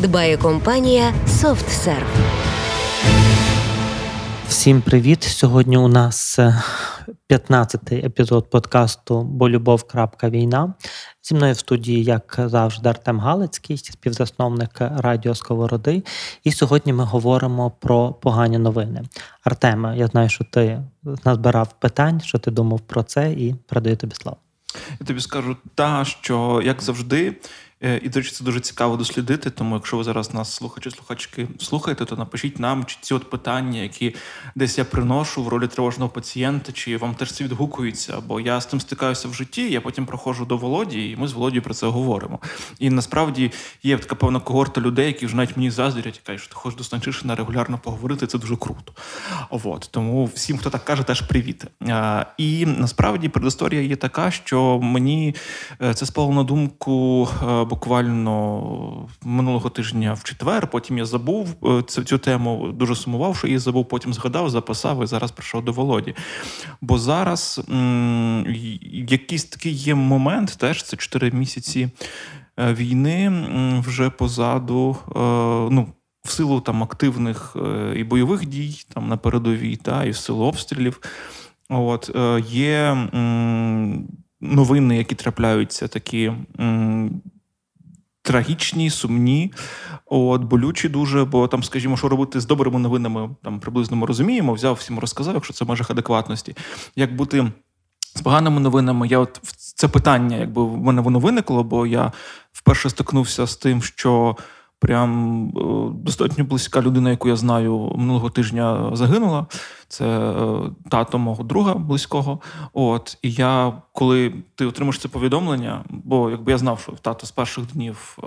дбає компанія SoftServe. Всім привіт! Сьогодні у нас 15-й е, епізод подкасту Бо любов. Війна. Зі мною в студії, як завжди, Артем Галицький, співзасновник Радіо Сковороди. І сьогодні ми говоримо про погані новини. Артеме, я знаю, що ти назбирав питань, що ти думав про це, і передаю тобі слово. Я тобі скажу та, що як завжди. Е, і, до речі, це дуже цікаво дослідити. Тому, якщо ви зараз нас слухачі, слухачки слухаєте, то напишіть нам, чи ці от питання, які десь я приношу в ролі тривожного пацієнта, чи вам теж це відгукується. Бо я з цим стикаюся в житті, я потім проходжу до Володі, і ми з Володією про це говоримо. І насправді є така певна когорта людей, які вже навіть мені заздрять і кажуть, що ти хочеш до Станчишина регулярно поговорити. Це дуже круто. От тому всім, хто так каже, теж привіт. І насправді предісторія є така, що мені е, це спало на думку. Буквально минулого тижня в четвер. Потім я забув е, цю, цю тему, дуже сумував, що її забув. Потім згадав, записав і зараз прийшов до Володі. Бо зараз м- якийсь такий є момент, теж це 4 місяці е, війни вже позаду. Е, ну, в силу там активних і бойових дій там на передовій, та і в силу обстрілів. От є новини, які трапляються, такі трагічні, сумні, от болючі дуже. Бо там, скажімо, що робити з добрими новинами, там приблизно ми розуміємо, взяв всім розказав, якщо це в межах адекватності. Як бути з поганими новинами? Я от це питання, якби в мене воно виникло, бо я вперше стикнувся з тим, що. Прям е, достатньо близька людина, яку я знаю, минулого тижня загинула. Це е, тато мого друга близького. От і я, коли ти отримаєш це повідомлення, бо якби я знав, що тато з перших днів е,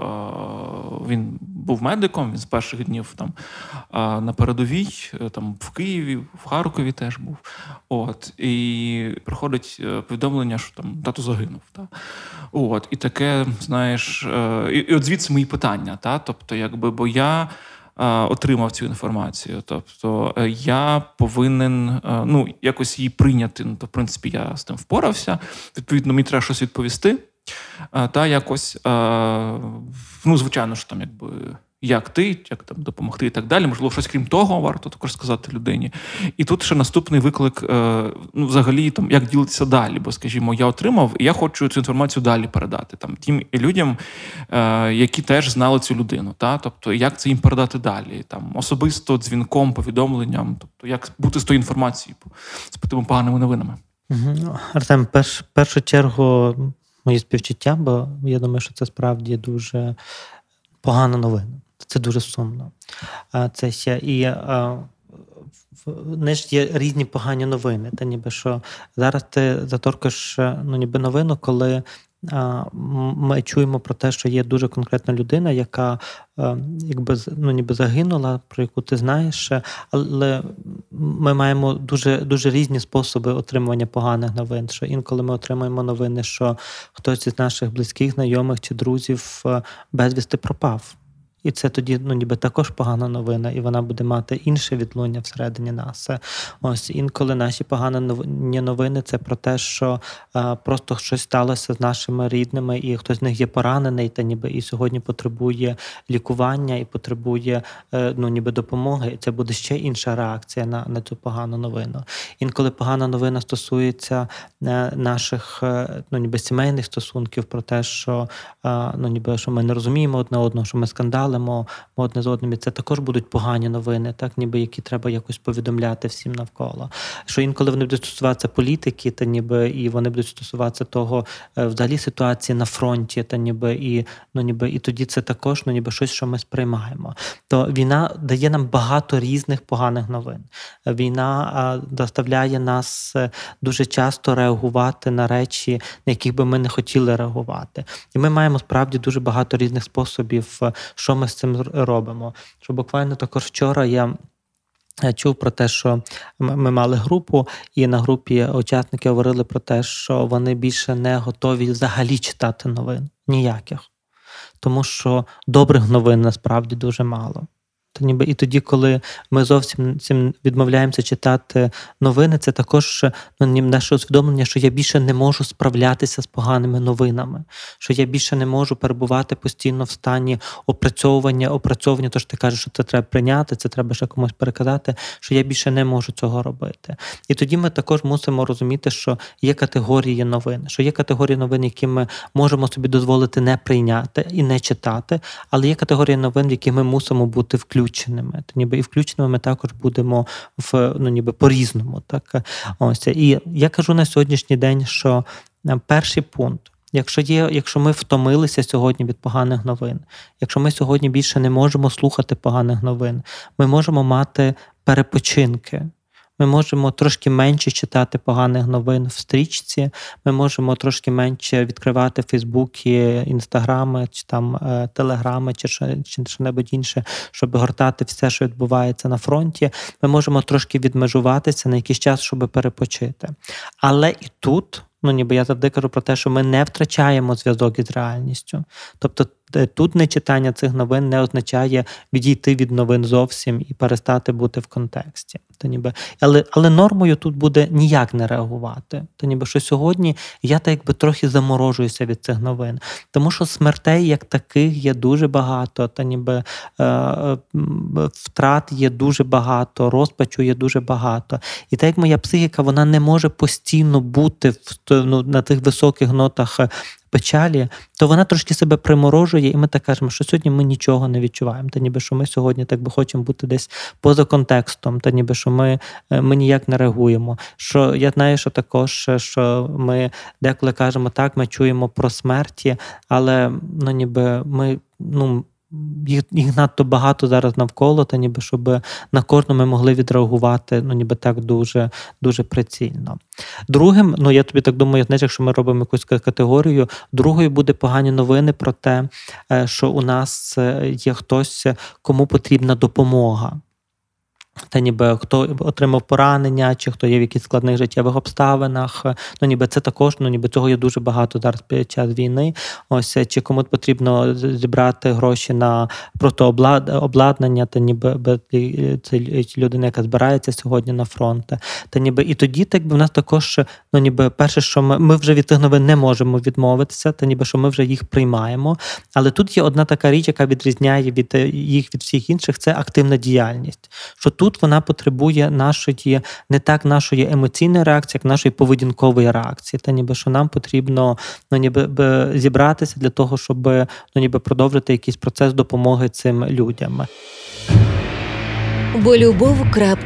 він був медиком, він з перших днів там на передовій, там в Києві, в Харкові теж був. От і приходить повідомлення, що там тато загинув. Та? От, і таке, знаєш, і, і от звідси мої питання, та тобто, якби бо я отримав цю інформацію. Тобто е, я повинен е, ну, якось її прийняти. Ну, то, в принципі, я з тим впорався. Відповідно, мені треба щось відповісти. Та якось, ну, звичайно ж, там, якби як ти, як там допомогти і так далі. Можливо, щось крім того, варто також сказати людині. І тут ще наступний виклик, е, ну, взагалі, там як ділитися далі. Бо, скажімо, я отримав, і я хочу цю інформацію далі передати там тим людям, е, які теж знали цю людину. Та? Тобто, як це їм передати далі, там особисто дзвінком, повідомленням, тобто як бути з тою інформацією з тими поганими новинами. Угу. Артем, перш, першу чергу. Мої співчуття, бо я думаю, що це справді дуже погана новина. Це дуже сумно. Це ще і не ж є різні погані новини. Та ніби що зараз ти заторкаєш ну, ніби новину, коли. Ми чуємо про те, що є дуже конкретна людина, яка якби ну, ніби загинула, про яку ти знаєш, але ми маємо дуже дуже різні способи отримування поганих новин. Що інколи ми отримуємо новини, що хтось із наших близьких, знайомих чи друзів безвісти пропав. І це тоді ну, ніби також погана новина, і вона буде мати інше відлуння всередині нас. Ось інколи наші погані новини це про те, що а, просто щось сталося з нашими рідними, і хтось з них є поранений, та ніби і сьогодні потребує лікування і потребує е, ну, ніби допомоги. І це буде ще інша реакція на на цю погану новину. Інколи погана новина стосується е, наших е, ну, ніби сімейних стосунків, про те, що ну, ніби що ми не розуміємо одне одного, що ми скандали валимо одне з одним, і це також будуть погані новини, так ніби які треба якось повідомляти всім навколо. Що інколи вони будуть стосуватися політики, та ніби і вони будуть стосуватися того е, взагалі ситуації на фронті, та ніби і ну ніби і тоді це також ну ніби щось, що ми сприймаємо. То війна дає нам багато різних поганих новин. Війна заставляє нас е, дуже часто реагувати на речі, на яких би ми не хотіли реагувати. І ми маємо справді дуже багато різних способів, е, що ми ми з цим робимо? Що буквально також вчора я. Чув про те, що ми мали групу, і на групі учасники говорили про те, що вони більше не готові взагалі читати новин ніяких, тому що добрих новин насправді дуже мало. То ніби і тоді, коли ми зовсім цим відмовляємося читати новини, це також ну, наше усвідомлення, що я більше не можу справлятися з поганими новинами, що я більше не можу перебувати постійно в стані опрацьовування, опрацьовування, то що ти кажеш, що це треба прийняти, це треба ще комусь переказати, що я більше не можу цього робити. І тоді ми також мусимо розуміти, що є категорії новин, що є категорії новин, які ми можемо собі дозволити не прийняти і не читати, але є категорії новин, в які ми мусимо бути включені включеними. То ніби і включеними ми також будемо в ну ніби по-різному. Так ось і я кажу на сьогоднішній день, що е, перший пункт. Якщо є, якщо ми втомилися сьогодні від поганих новин, якщо ми сьогодні більше не можемо слухати поганих новин, ми можемо мати перепочинки. Ми можемо трошки менше читати поганих новин в стрічці. Ми можемо трошки менше відкривати Фейсбуки, інстаграми, чи там е, телеграми, чи чи що-небудь інше, щоб гортати все, що відбувається на фронті. Ми можемо трошки відмежуватися на якийсь час, щоб перепочити. Але і тут. Ну, ніби я завжди кажу про те, що ми не втрачаємо зв'язок із реальністю. Тобто тут нечитання цих новин не означає відійти від новин зовсім і перестати бути в контексті. То ніби, Але але нормою тут буде ніяк не реагувати. То ніби що сьогодні я так якби трохи заморожуюся від цих новин, тому що смертей як таких є дуже багато, та ніби е, е, втрат є дуже багато, розпачу є дуже багато. І так як моя психіка вона не може постійно бути в ну, на тих високих нотах печалі, то вона трошки себе приморожує, і ми так кажемо, що сьогодні ми нічого не відчуваємо. Та ніби що ми сьогодні так би хочемо бути десь поза контекстом, та ніби що ми е, ми ніяк не реагуємо. Що я знаю, що також що ми деколи кажемо так, ми чуємо про смерті, але ну ніби ми ну їх їх надто багато зараз навколо, та ніби щоб на кожну ми могли відреагувати, ну ніби так дуже дуже прицільно. Другим, ну я тобі так думаю, знаєш, якщо ми робимо якусь категорію, другою буде погані новини про те, е, що у нас е, є хтось, кому потрібна допомога. Та ніби хто отримав поранення, чи хто є в якихось складних життєвих обставинах. Ну ніби це також, ну ніби цього є дуже багато зараз під час війни. Ось чи кому потрібно зібрати гроші на протиобладнання, та ніби це людина, яка збирається сьогодні на фронт. Та ніби і тоді, так би в нас також, ну ніби перше, що ми ми вже від тих новин не можемо відмовитися, та ніби що ми вже їх приймаємо. Але тут є одна така річ, яка відрізняє від їх від всіх інших, це активна діяльність. Що тут вона потребує нашої не так нашої емоційної реакції, як нашої поведінкової реакції. Та ніби що нам потрібно ну, ніби зібратися для того, щоб ну, ніби продовжити якийсь процес допомоги цим людям. Бо любов.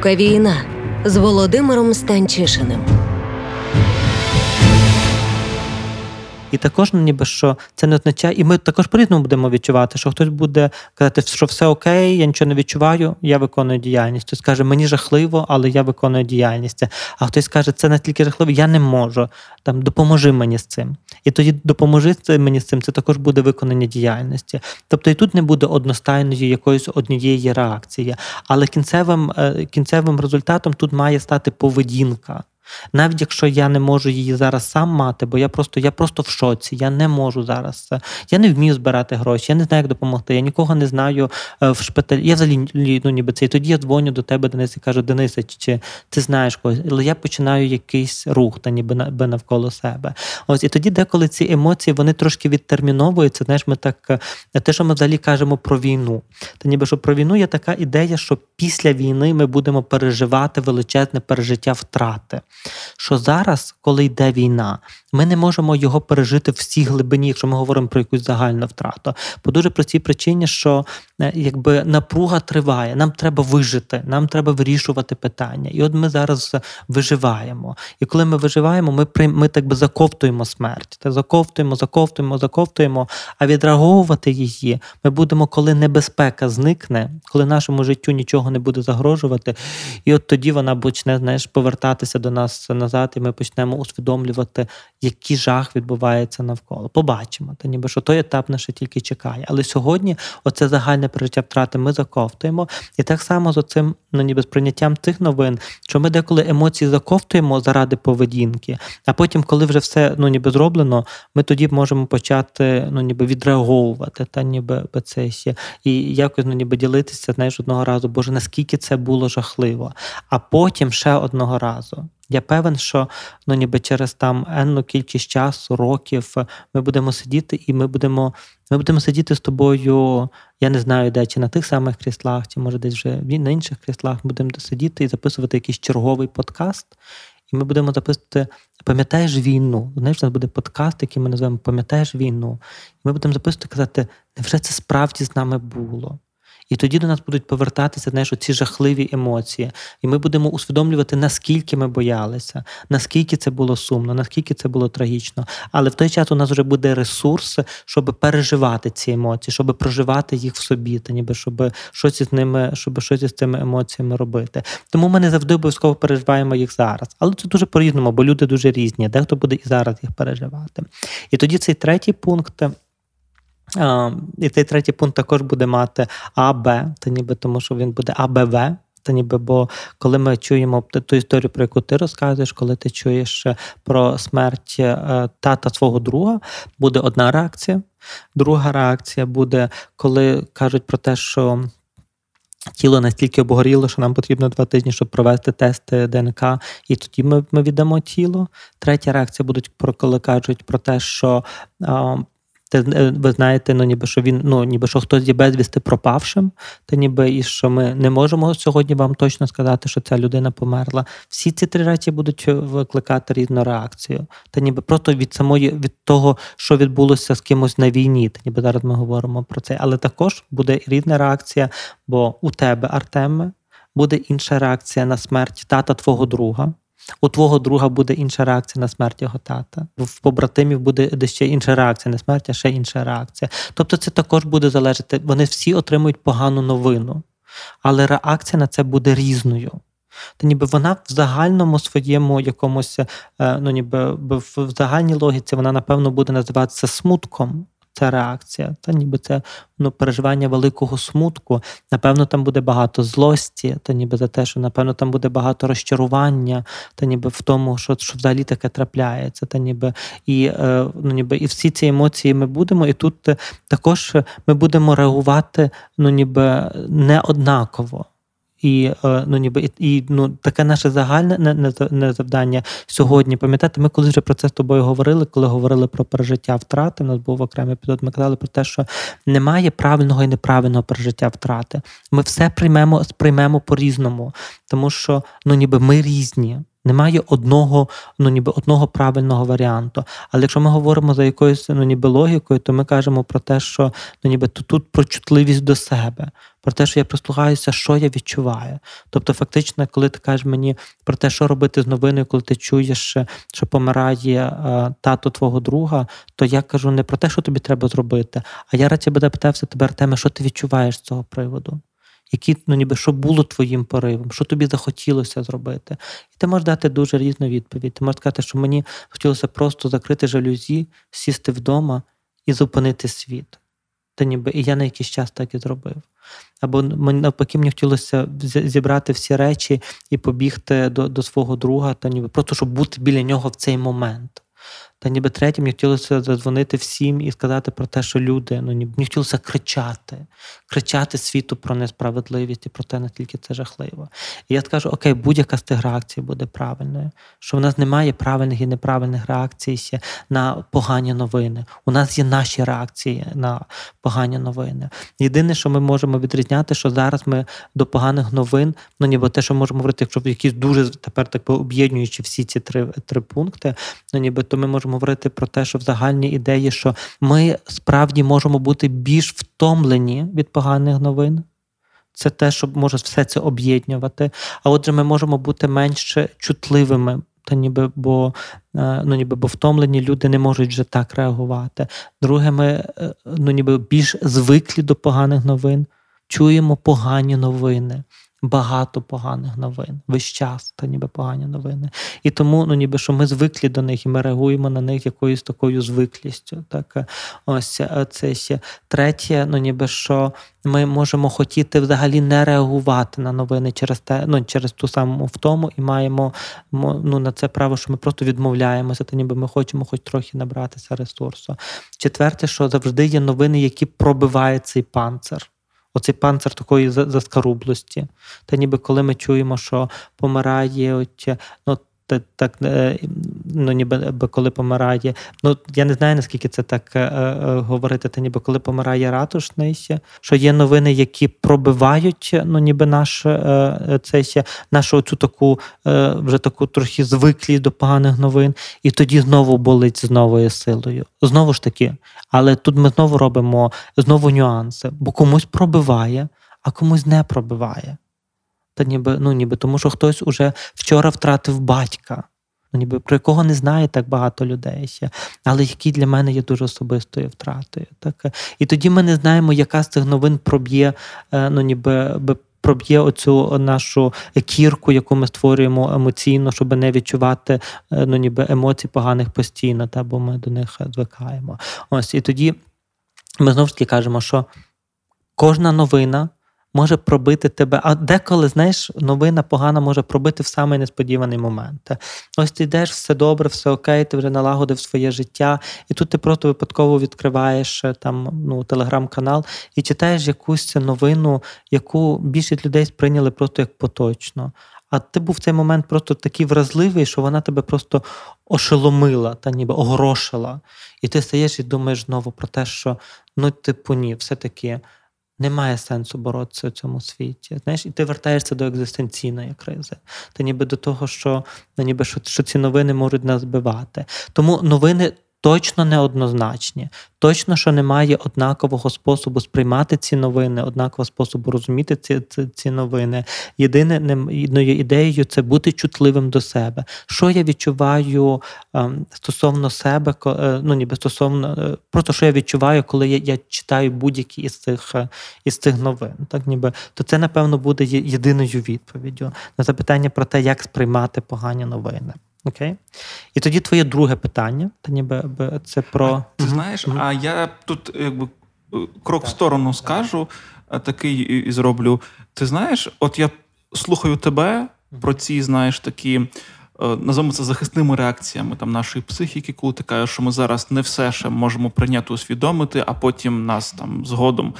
Війна з Володимиром Станчишиним. І також ну, ніби що це не означає, і ми також по-різному будемо відчувати, що хтось буде казати, що все окей, я нічого не відчуваю, я виконую діяльність. Хтось каже, мені жахливо, але я виконую діяльність. А хтось каже, це настільки жахливо, я не можу. Там допоможи мені з цим. І тоді допоможи мені з цим, це також буде виконання діяльності. Тобто і тут не буде одностайної якоїсь однієї реакції, але кінцевим, е, кінцевим результатом тут має стати поведінка. Навіть якщо я не можу її зараз сам мати, бо я просто я просто в шоці, я не можу зараз. це. Я не вмію збирати гроші, я не знаю, як допомогти. Я нікого не знаю е, в шпиталі. Я взагалі ну, ніби це. І тоді я дзвоню до тебе, Денис, і кажу, Денисе, чи ти знаєш когось? Але я починаю якийсь рух, та ніби навколо себе. Ось і тоді, деколи ці емоції вони трошки відтерміновуються. Знаєш, ми так е, те, що ми взагалі кажемо про війну. Та ніби що про війну є така ідея, що після війни ми будемо переживати величезне пережиття втрати що зараз, коли йде війна, ми не можемо його пережити в всій глибині, якщо ми говоримо про якусь загальну втрату. По дуже простій причині, що е, якби напруга триває, нам треба вижити, нам треба вирішувати питання. І от ми зараз виживаємо. І коли ми виживаємо, ми ми так би заковтуємо смерть, так заковтуємо, заковтуємо, заковтуємо. А відреаговувати її ми будемо, коли небезпека зникне, коли нашому життю нічого не буде загрожувати. І от тоді вона почне знаєш, повертатися до нас назад, і ми почнемо усвідомлювати який жах відбувається навколо. Побачимо, та ніби що той етап наше тільки чекає. Але сьогодні оце загальне пережиття втрати ми заковтуємо. І так само з оцим ну, ніби сприйняттям цих новин, що ми деколи емоції заковтуємо заради поведінки, а потім, коли вже все ну, ніби зроблено, ми тоді можемо почати ну, ніби відреаговувати та ніби це. І якось ну, ніби ділитися знаєш, одного разу, боже, наскільки це було жахливо. А потім ще одного разу. Я певен, що ну ніби через там енну кількість часу, років ми будемо сидіти, і ми будемо ми будемо сидіти з тобою. Я не знаю, де чи на тих самих кріслах, чи може десь вже на інших кріслах будемо сидіти і записувати якийсь черговий подкаст. І ми будемо записувати Пам'ятаєш війну? Знаєш, у нас буде подкаст, який ми називаємо Пам'ятаєш війну. І ми будемо записувати казати, невже це справді з нами було? І тоді до нас будуть повертатися знаєш, ці жахливі емоції. І ми будемо усвідомлювати, наскільки ми боялися, наскільки це було сумно, наскільки це було трагічно. Але в той час у нас вже буде ресурс, щоб переживати ці емоції, щоб проживати їх в собі, та ніби щоб щось із ними, щоб щось із цими емоціями робити. Тому ми не завжди обов'язково переживаємо їх зараз. Але це дуже по-різному, бо люди дуже різні. Дехто буде і зараз їх переживати. І тоді цей третій пункт. І цей третій пункт також буде мати А, Б, та ніби тому, що він буде АБВ. Та ніби, бо коли ми чуємо ту історію, про яку ти розказуєш, коли ти чуєш про смерть е, тата свого друга, буде одна реакція. Друга реакція буде, коли кажуть про те, що тіло настільки обгоріло, що нам потрібно два тижні, щоб провести тести ДНК, і тоді ми ми віддамо тіло. Третя реакція буде коли кажуть про те, що те, ви знаєте, ну ніби що він, ну ніби що хтось є безвісти пропавшим, та ніби і що ми не можемо сьогодні вам точно сказати, що ця людина померла. Всі ці три речі будуть викликати різну реакцію. Та ніби просто від самої від того, що відбулося з кимось на війні, та ніби зараз ми говоримо про це. Але також буде різна реакція, бо у тебе, Артеме, буде інша реакція на смерть тата твого друга. У твого друга буде інша реакція на смерть його тата. В побратимів буде ще інша реакція на смерть, а ще інша реакція. Тобто це також буде залежати. Вони всі отримують погану новину, але реакція на це буде різною. Та ніби вона в загальному своєму якомусь, е, ну ніби в загальній логіці вона, напевно, буде називатися смутком ця реакція. Та ніби це ну, переживання великого смутку. Напевно, там буде багато злості, та ніби за те, що напевно там буде багато розчарування, та ніби в тому, що що взагалі таке трапляється. Та ніби і е, ну, ніби і всі ці емоції ми будемо. І тут також ми будемо реагувати ну, ніби не однаково. І е, ну ніби і ну таке наше загальне не, не, завдання сьогодні. Пам'ятаєте, ми коли вже про це з тобою говорили, коли говорили про пережиття втрати. У нас був окремий епізод, Ми казали про те, що немає правильного і неправильного пережиття втрати. Ми все приймемо, сприймемо по-різному, тому що ну ніби ми різні. Немає одного, ну ніби одного правильного варіанту. Але якщо ми говоримо за якоюсь ну ніби логікою, то ми кажемо про те, що ну ніби тут, тут про чутливість до себе, про те, що я прислухаюся, що я відчуваю. Тобто, фактично, коли ти кажеш мені про те, що робити з новиною, коли ти чуєш, що помирає е, тато твого друга, то я кажу не про те, що тобі треба зробити, а я радше би запитався тебе, Артеме, що ти відчуваєш з цього приводу які ну ніби що було твоїм поривом, що тобі захотілося зробити. І ти можеш дати дуже різну відповідь. Ти можеш сказати, що мені хотілося просто закрити жалюзі, сісти вдома і зупинити світ. Та ніби і я на якийсь час так і зробив. Або навпаки, мені хотілося зібрати всі речі і побігти до до свого друга, та ніби просто щоб бути біля нього в цей момент. Та ніби третім мені хотілося задзвонити всім і сказати про те, що люди, ну мені хотілося кричати, кричати світу про несправедливість і про те, наскільки це жахливо. І я скажу, окей, будь-яка з тих реакцій буде правильною, що в нас немає правильних і неправильних реакцій ще на погані новини. У нас є наші реакції на погані новини. Єдине, що ми можемо відрізняти, що зараз ми до поганих новин, ну ніби те, що можемо говорити, якщо якісь дуже тепер так об'єднуючи всі ці три три пункти, ну ніби то ми можемо говорити про те, що в загальній ідеї, що ми справді можемо бути більш втомлені від поганих новин. Це те, що може все це об'єднувати. А отже, ми можемо бути менш чутливими, та ніби бо е, ну, ніби бо втомлені люди не можуть вже так реагувати. Друге, ми е, ну, ніби більш звиклі до поганих новин, чуємо погані новини. Багато поганих новин. Весь час та ніби погані новини. І тому, ну ніби що ми звиклі до них, і ми реагуємо на них якоюсь такою звиклістю. Так, ось це ще третє, ну ніби що ми можемо хотіти взагалі не реагувати на новини через те, ну через ту саму втому, і маємо ну, на це право, що ми просто відмовляємося, та ніби ми хочемо хоч трохи набратися ресурсу. Четверте, що завжди є новини, які пробивають цей панцир оцей панцир такої заскарублості. Та ніби коли ми чуємо, що помирає, от, ну, так, е, ну ніби коли помирає. Ну я не знаю наскільки це так е, е, говорити, та ніби коли помирає ратушний, що є новини, які пробивають, ну ніби наш цей нашу цю таку вже таку трохи звиклість до поганих новин, і тоді знову болить з новою силою. Знову ж таки, але тут ми знову робимо знову нюанси, бо комусь пробиває, а комусь не пробиває. Та ніби ну ніби тому, що хтось уже вчора втратив батька, ну ніби про якого не знає так багато людей але який для мене є дуже особистою втратою. Так? І тоді ми не знаємо, яка з цих новин проб'є, е, ну ніби проб'є оцю нашу кірку, яку ми створюємо емоційно, щоб не відчувати е, ну ніби емоцій поганих постійно, та бо ми до них звикаємо. Ось і тоді ми знову ж таки кажемо, що кожна новина може пробити тебе. А деколи, знаєш, новина погана може пробити в самий несподіваний момент. Ось ти йдеш, все добре, все окей, ти вже налагодив своє життя, і тут ти просто випадково відкриваєш е, там ну, телеграм-канал і читаєш якусь новину, яку більшість людей сприйняли просто як поточно. А ти був в цей момент просто такий вразливий, що вона тебе просто ошеломила та ніби огорошила. І ти стаєш і думаєш знову про те, що ну, типу, ні, все-таки немає сенсу боротися в цьому світі. Знаєш, І ти вертаєшся до екзистенційної кризи. Ти ніби до того, що ну, ніби що, що ці новини можуть нас збивати. Тому новини точно неоднозначні. Точно, що немає однакового способу сприймати ці новини, однакового способу розуміти ці ці, ці новини. Єдиною ідеєю це бути чутливим до себе. Що я відчуваю ем, стосовно себе, е, ну ніби стосовно е, просто що я відчуваю, коли я я читаю будь-які із цих е, із цих новин. Так ніби то це напевно буде єдиною відповіддю на запитання про те, як сприймати погані новини. Окей. І тоді твоє друге питання, та ніби це про. А, ти знаєш, mm-hmm. а я тут якби крок так. в сторону скажу, такий і зроблю. Ти знаєш, от я слухаю тебе про ці, знаєш, такі. Назовемо це захисними реакціями там нашої психіки, коли ти кажеш, що ми зараз не все ще можемо прийняти усвідомити, а потім нас там згодом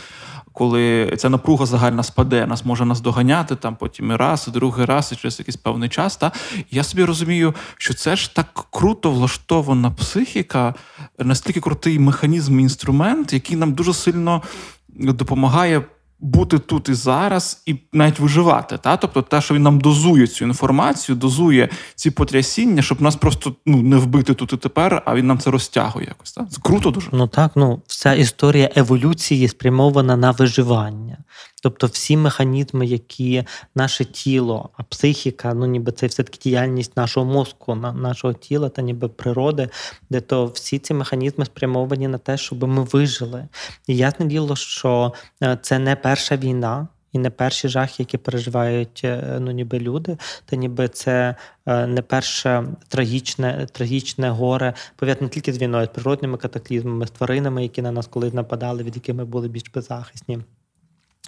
коли ця напруга загальна спаде, нас може наздоганяти там потім і раз, і другий раз, і через якийсь певний час. Та я собі розумію, що це ж так круто влаштована психіка, настільки крутий механізм, інструмент, який нам дуже сильно допомагає бути тут і зараз, і навіть виживати. Та? Тобто, те, що він нам дозує цю інформацію, дозує ці потрясіння, щоб нас просто ну, не вбити тут і тепер, а він нам це розтягує якось. Та? Це круто дуже. Ну так, ну вся історія еволюції спрямована на виживання. Тобто всі механізми, які наше тіло, а психіка, ну ніби це все-таки діяльність нашого мозку, нашого тіла та ніби природи, де то всі ці механізми спрямовані на те, щоб ми вижили. І ясне діло, що е, це не перша війна. І не перші жахи, які переживають е, ну, ніби люди, та ніби це е, не перше трагічне трагічне горе, пов'язане не тільки з війною, а з природними катаклізмами, з тваринами, які на нас колись нападали, від яких ми були більш беззахисні.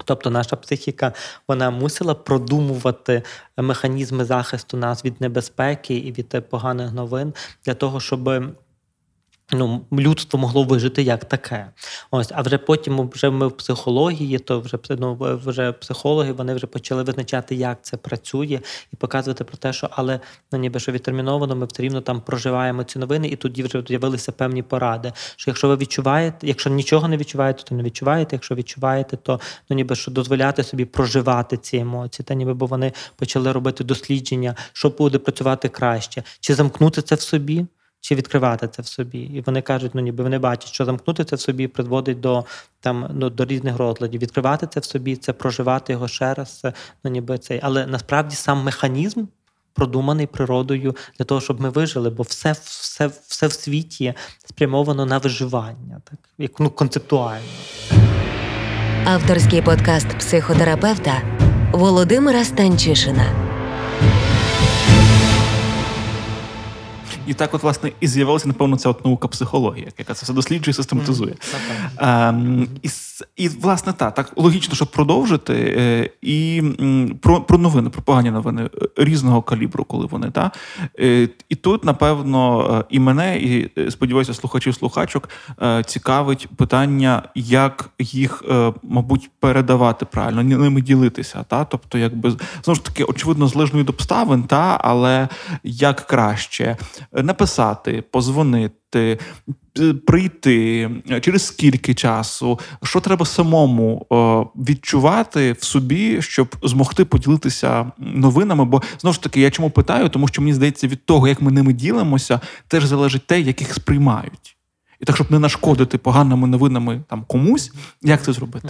Тобто наша психіка вона мусила продумувати механізми захисту нас від небезпеки і від поганих новин для того, щоб Ну, людство могло вижити як таке. Ось, а вже потім, вже ми в психології, то вже ну, вже психологи вони вже почали визначати, як це працює, і показувати про те, що але ну, ніби що відтерміновано, ми все рівно там проживаємо ці новини, і тоді вже з'явилися певні поради. Що якщо ви відчуваєте, якщо нічого не відчуваєте, то не відчуваєте. Якщо відчуваєте, то ну ніби що дозволяти собі проживати ці емоції, та ніби бо вони почали робити дослідження, що буде працювати краще, чи замкнути це в собі чи відкривати це в собі. І вони кажуть, ну ніби вони бачать, що замкнути це в собі призводить до там ну, до різних розладів. Відкривати це в собі, це проживати його ще раз, ну ніби цей. Але насправді сам механізм продуманий природою для того, щоб ми вижили, бо все все, все в світі спрямовано на виживання, так як ну концептуально. Авторський подкаст психотерапевта Володимира Станчишина. І так, от, власне, і з'явилася, напевно, ця от наука психологія, яка це все досліджує, систематизує. Mm, і, і, власне, так, так логічно, щоб продовжити. Е, і про про новини, про погані новини е, різного калібру, коли вони. так. Е, і тут, напевно, і мене, і сподіваюся, слухачів слухачок цікавить питання, як їх, мабуть, передавати правильно, ними ділитися. Та? Тобто, якби знову ж таки, очевидно, залежно від обставин, та, але як краще написати, позвонити, прийти, через скільки часу, що треба самому відчувати в собі, щоб змогти поділитися новинами. Бо знову ж таки, я чому питаю, тому що мені здається, від того, як ми ними ділимося, теж залежить те, як їх сприймають. І так, щоб не нашкодити поганими новинами там комусь, як це зробити?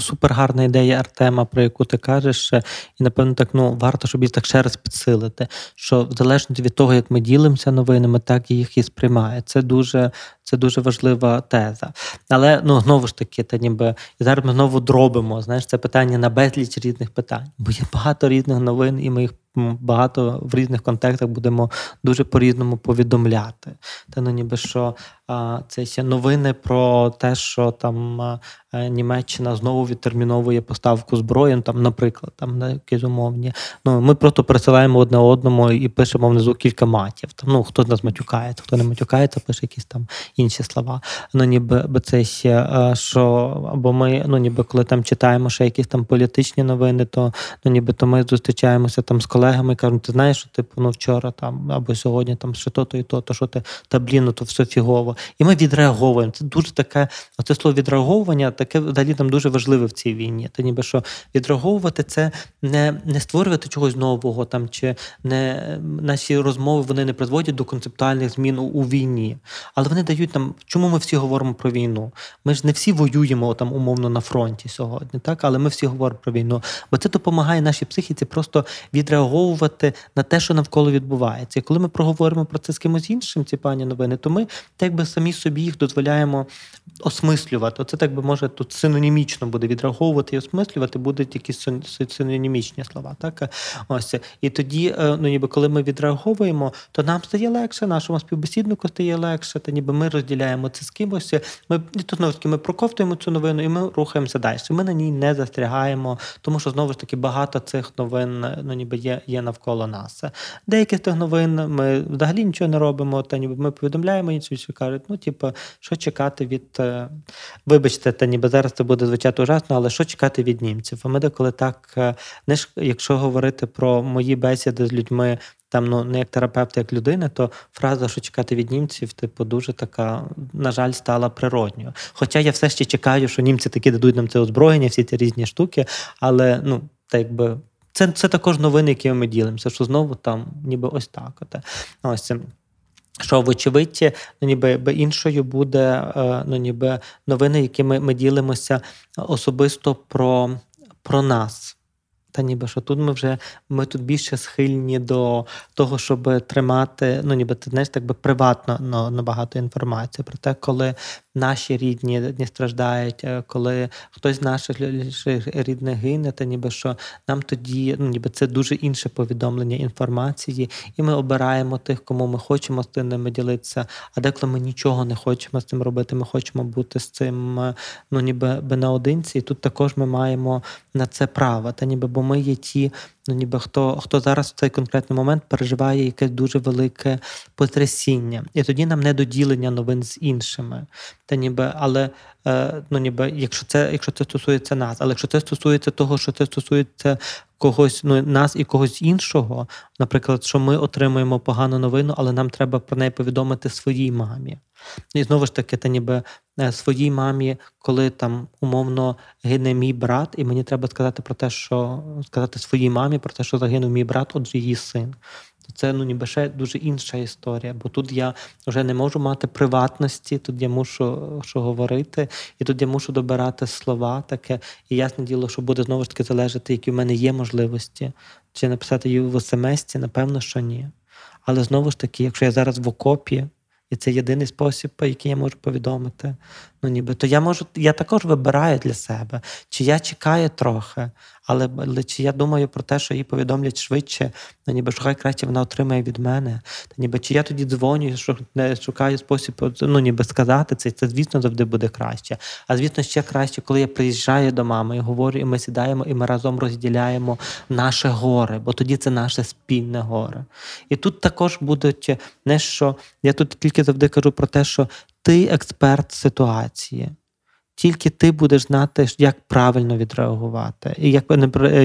Супер гарна ідея Артема, про яку ти кажеш, і напевно так ну варто, щоб її так ще раз підсилити. Що в залежності від того, як ми ділимося новинами, так і їх і сприймає. Це дуже це дуже важлива теза. Але ну знову ж таки, та ніби і зараз ми знову дробимо. Знаєш, це питання на безліч різних питань, бо є багато різних новин, і ми їх багато в різних контекстах будемо дуже по-різному повідомляти. Та ну ніби що а, це ще новини про те, що там а, Німеччина знову відтерміновує поставку зброї, ну, там, наприклад, там на якісь умовні. Ну ми просто присилаємо одне одному і пишемо внизу кілька матів. Там ну хто з нас матюкається, хто не матюкається, пише якісь там інші слова. Ну ніби це ще що або ми, ну ніби коли там читаємо ще якісь там політичні новини, то ну ніби то ми зустрічаємося там з колегами і кажуть, ти знаєш, що типу ну вчора там або сьогодні там що то, то і то, то що ти та блін, ну то все фігово. І ми відреаговуємо. Це дуже таке, оце слово відреаговування, таке взагалі там дуже важливе в цій війні. Та ніби що відреаговувати це не не створювати чогось нового там, чи не наші розмови вони не призводять до концептуальних змін у війні, але вони дають нам, чому ми всі говоримо про війну? Ми ж не всі воюємо там умовно на фронті сьогодні, так але ми всі говоримо про війну, бо це допомагає нашій психіці просто відреаговувати на те, що навколо відбувається. І коли ми проговоримо про це з кимось іншим, ці пані новини, то ми так би самі собі їх дозволяємо осмислювати. Оце так би може тут синонімічно буде відреаговувати і осмислювати, будуть якісь синонімічні слова. Так ось і тоді, е, ну ніби коли ми відреаговуємо, то нам стає легше, нашому співбесіднику стає легше, та ніби ми розділяємо це з кимось. Ми знову ж таки ми проковтуємо цю новину і ми рухаємося далі. Ми на ній не застрягаємо, тому що знову ж таки багато цих новин ну ніби є є навколо нас. Деякі з тих новин ми взагалі нічого не робимо, та ніби ми повідомляємо інші, кажуть, ну типу, що чекати від е, вибачте, та ніби зараз це буде звучати ужасно, але що чекати від німців? А ми деколи так е, не ж якщо говорити про мої бесіди з людьми там ну не як терапевт, як людина, то фраза, що чекати від німців, типу, дуже така, на жаль, стала природньою. Хоча я все ще чекаю, що німці таки дадуть нам це озброєння, всі ці різні штуки, але ну, так якби. Це це також новини, які ми ділимося, що знову там ніби ось так. От. Ось це. Що, вочевидь, ну, ніби іншою буде е, ну, ніби новини, які ми ми ділимося особисто про, про нас. Та ніби що тут ми вже ми тут більше схильні до того, щоб тримати, ну ніби ти знаєш, так би приватно ну, набагато інформації про те, коли наші рідні не страждають, е, коли хтось з наших рідних гине, та ніби що нам тоді, ну ніби це дуже інше повідомлення інформації, і ми обираємо тих, кому ми хочемо з ними ділитися. А деколи ми нічого не хочемо з цим робити. Ми хочемо бути з цим, е, ну ніби наодинці. І тут також ми маємо на це право. Та ніби бо ми є ті, ну ніби хто хто зараз в цей конкретний момент переживає якесь дуже велике потрясіння, і тоді нам не доділення новин з іншими. Та ніби, але е, ну ніби, якщо це, якщо це стосується нас, але якщо це стосується того, що це стосується когось, ну нас і когось іншого, наприклад, що ми отримуємо погану новину, але нам треба про неї повідомити своїй мамі. І знову ж таки, та ніби е, своїй мамі, коли там умовно гине мій брат, і мені треба сказати про те, що сказати своїй мамі про те, що загинув мій брат, отже, її син. Це ну ніби ще дуже інша історія, бо тут я вже не можу мати приватності, тут я мушу що говорити, і тут я мушу добирати слова таке. І ясне діло, що буде знову ж таки залежати, які в мене є можливості, чи написати її в смс, напевно, що ні. Але знову ж таки, якщо я зараз в окопі, і це єдиний спосіб, який я можу повідомити, Ну, ніби я можу, я також вибираю для себе, чи я чекаю трохи, але, але чи я думаю про те, що їй повідомлять швидше, ну ніби що хай краще вона отримає від мене. Та ніби чи я тоді дзвоню, що не шукаю спосіб, ну ніби сказати це, це звісно завжди буде краще. А звісно, ще краще, коли я приїжджаю до мами і говорю, і ми сідаємо, і ми разом розділяємо наше горе, бо тоді це наше спільне горе. І тут також будуть не що я тут тільки завжди кажу про те, що ти експерт ситуації. Тільки ти будеш знати, як правильно відреагувати, і як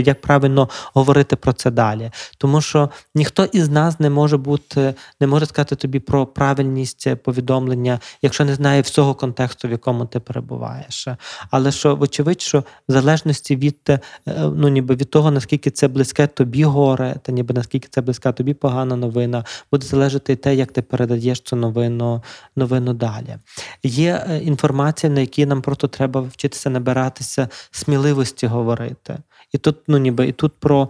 як правильно говорити про це далі. Тому що ніхто із нас не може бути, не може сказати тобі про правильність повідомлення, якщо не знає всього контексту, в якому ти перебуваєш. Але що, вочевидь, що в залежності від е, ну, ніби від того, наскільки це близьке тобі горе, та ніби наскільки це близька тобі погана новина, буде залежати і те, як ти передаєш цю новину новину далі. Є е, інформація, на якій нам просто треба вчитися набиратися сміливості говорити. І тут, ну ніби і тут про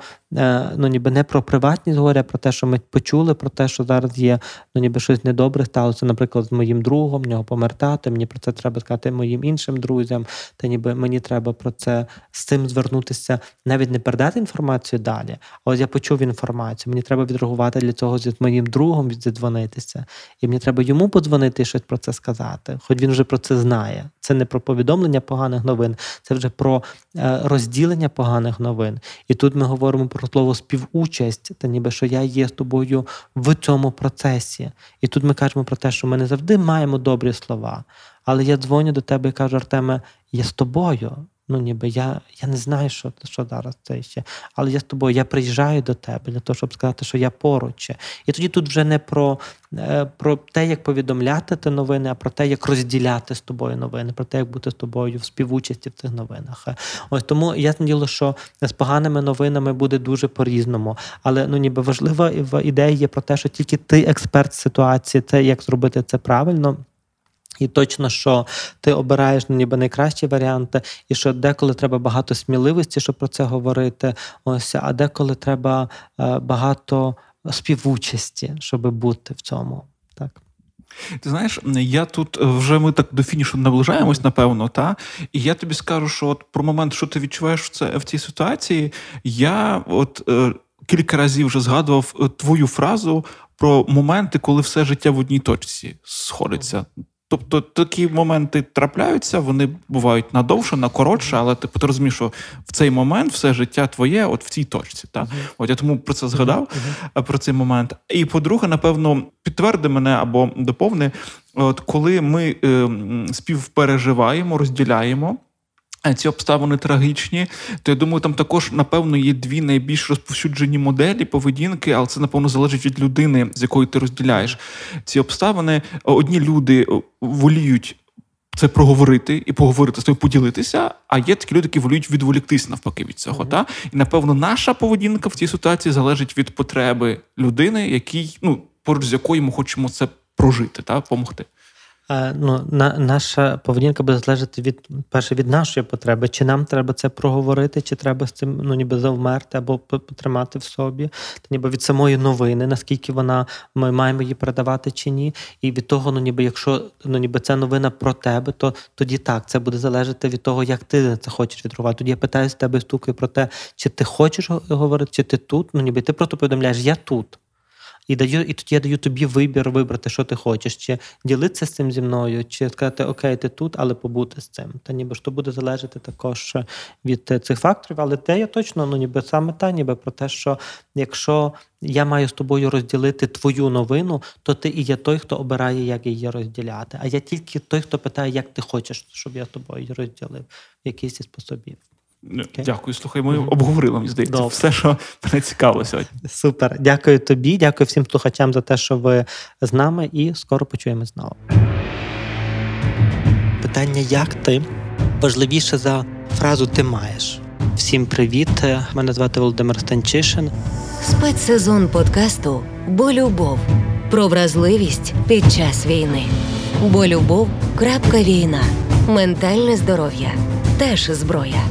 ну ніби не про приватність говоря, про те, що ми почули, про те, що зараз є ну ніби щось недобре сталося, наприклад, з моїм другом, в нього помер тато, мені про це треба сказати моїм іншим друзям, та ніби мені треба про це з цим звернутися, навіть не передати інформацію далі. А ось я почув інформацію, мені треба відреагувати для цього з моїм другом віддзвонитися. І мені треба йому подзвонити і щось про це сказати, хоч він вже про це знає. Це не про повідомлення поганих новин, це вже про е, розділення поганих новин. І тут ми говоримо про слово співучасть, та ніби що я є з тобою в цьому процесі. І тут ми кажемо про те, що ми не завжди маємо добрі слова. Але я дзвоню до тебе і кажу, Артеме, я з тобою. Ну, ніби я я не знаю, що що зараз це ще. Але я з тобою, я приїжджаю до тебе для того, щоб сказати, що я поруч. І тоді тут вже не про е, про те, як повідомляти ті новини, а про те, як розділяти з тобою новини, про те, як бути з тобою в співучасті в цих новинах. Ось тому ясне діло, що з поганими новинами буде дуже по-різному. Але ну ніби важлива ідея є про те, що тільки ти експерт ситуації, це як зробити це правильно. І точно, що ти обираєш ніби найкращі варіанти, і що деколи треба багато сміливості, щоб про це говорити. Ось, а деколи треба е, багато співучасті, щоб бути в цьому. Так. Ти знаєш, я тут е, вже ми так до фінішу наближаємось, напевно, та і я тобі скажу, що от про момент, що ти відчуваєш в це в цій ситуації, я от е, кілька разів вже згадував е, твою фразу про моменти, коли все життя в одній точці сходиться. Тобто такі моменти трапляються, вони бувають надовше, на коротше, але типу, ти розумієш, що в цей момент все життя твоє, от в цій точці. Та? От я тому про це згадав, uh-huh. про цей момент. І по-друге, напевно, підтверди мене або доповни, от коли ми е, співпереживаємо, розділяємо ці обставини трагічні, то я думаю, там також, напевно, є дві найбільш розповсюджені моделі поведінки, але це, напевно, залежить від людини, з якою ти розділяєш ці обставини. Одні люди воліють. Це проговорити і поговорити з тобою, поділитися. А є такі люди, які воліють відволіктись навпаки від цього. Mm-hmm. Та? І напевно, наша поведінка в цій ситуації залежить від потреби людини, який, ну поруч з якою ми хочемо це прожити та допомогти. Ну, на, Наша поведінка буде залежати від перше від нашої потреби. Чи нам треба це проговорити, чи треба з цим ну, ніби завмерти або потримати в собі, та ніби від самої новини, наскільки вона ми маємо її передавати чи ні. І від того, ну ніби якщо ну ніби це новина про тебе, то тоді так це буде залежати від того, як ти це хочеш відрувати. Тоді я питаю з тебе стукаю про те, чи ти хочеш говорити, чи ти тут. Ну ніби ти просто повідомляєш, я тут. І даю, і тоді я даю тобі вибір вибрати, що ти хочеш, чи ділитися з цим зі мною, чи сказати Окей, ти тут, але побути з цим. Та ніби що буде залежати також від цих факторів. Але те я точно ну ніби саме та, ніби про те, що якщо я маю з тобою розділити твою новину, то ти і є той, хто обирає, як її розділяти. А я тільки той, хто питає, як ти хочеш, щоб я з тобою розділив якийсь із способів. Okay. Дякую, слухай. Ми mm-hmm. обговорили мені здається, Добре. все, що мене цікаво сьогодні. Супер. Дякую тобі, дякую всім слухачам за те, що ви з нами, і скоро почуємо знову. Питання: як ти важливіше за фразу Ти маєш? Всім привіт! Мене звати Володимир Станчишин. Спецсезон подкасту Бо любов про вразливість під час війни. Бо любов. Крапка війна. Ментальне здоров'я теж зброя.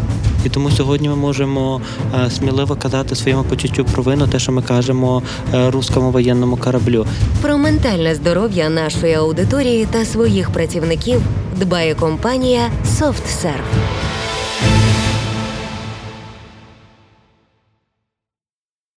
І тому сьогодні ми можемо е, сміливо казати своєму почуттю провину, те, що ми кажемо рускому воєнному кораблю. Про ментальне здоров'я нашої аудиторії та своїх працівників Дбає компанія SoftServe.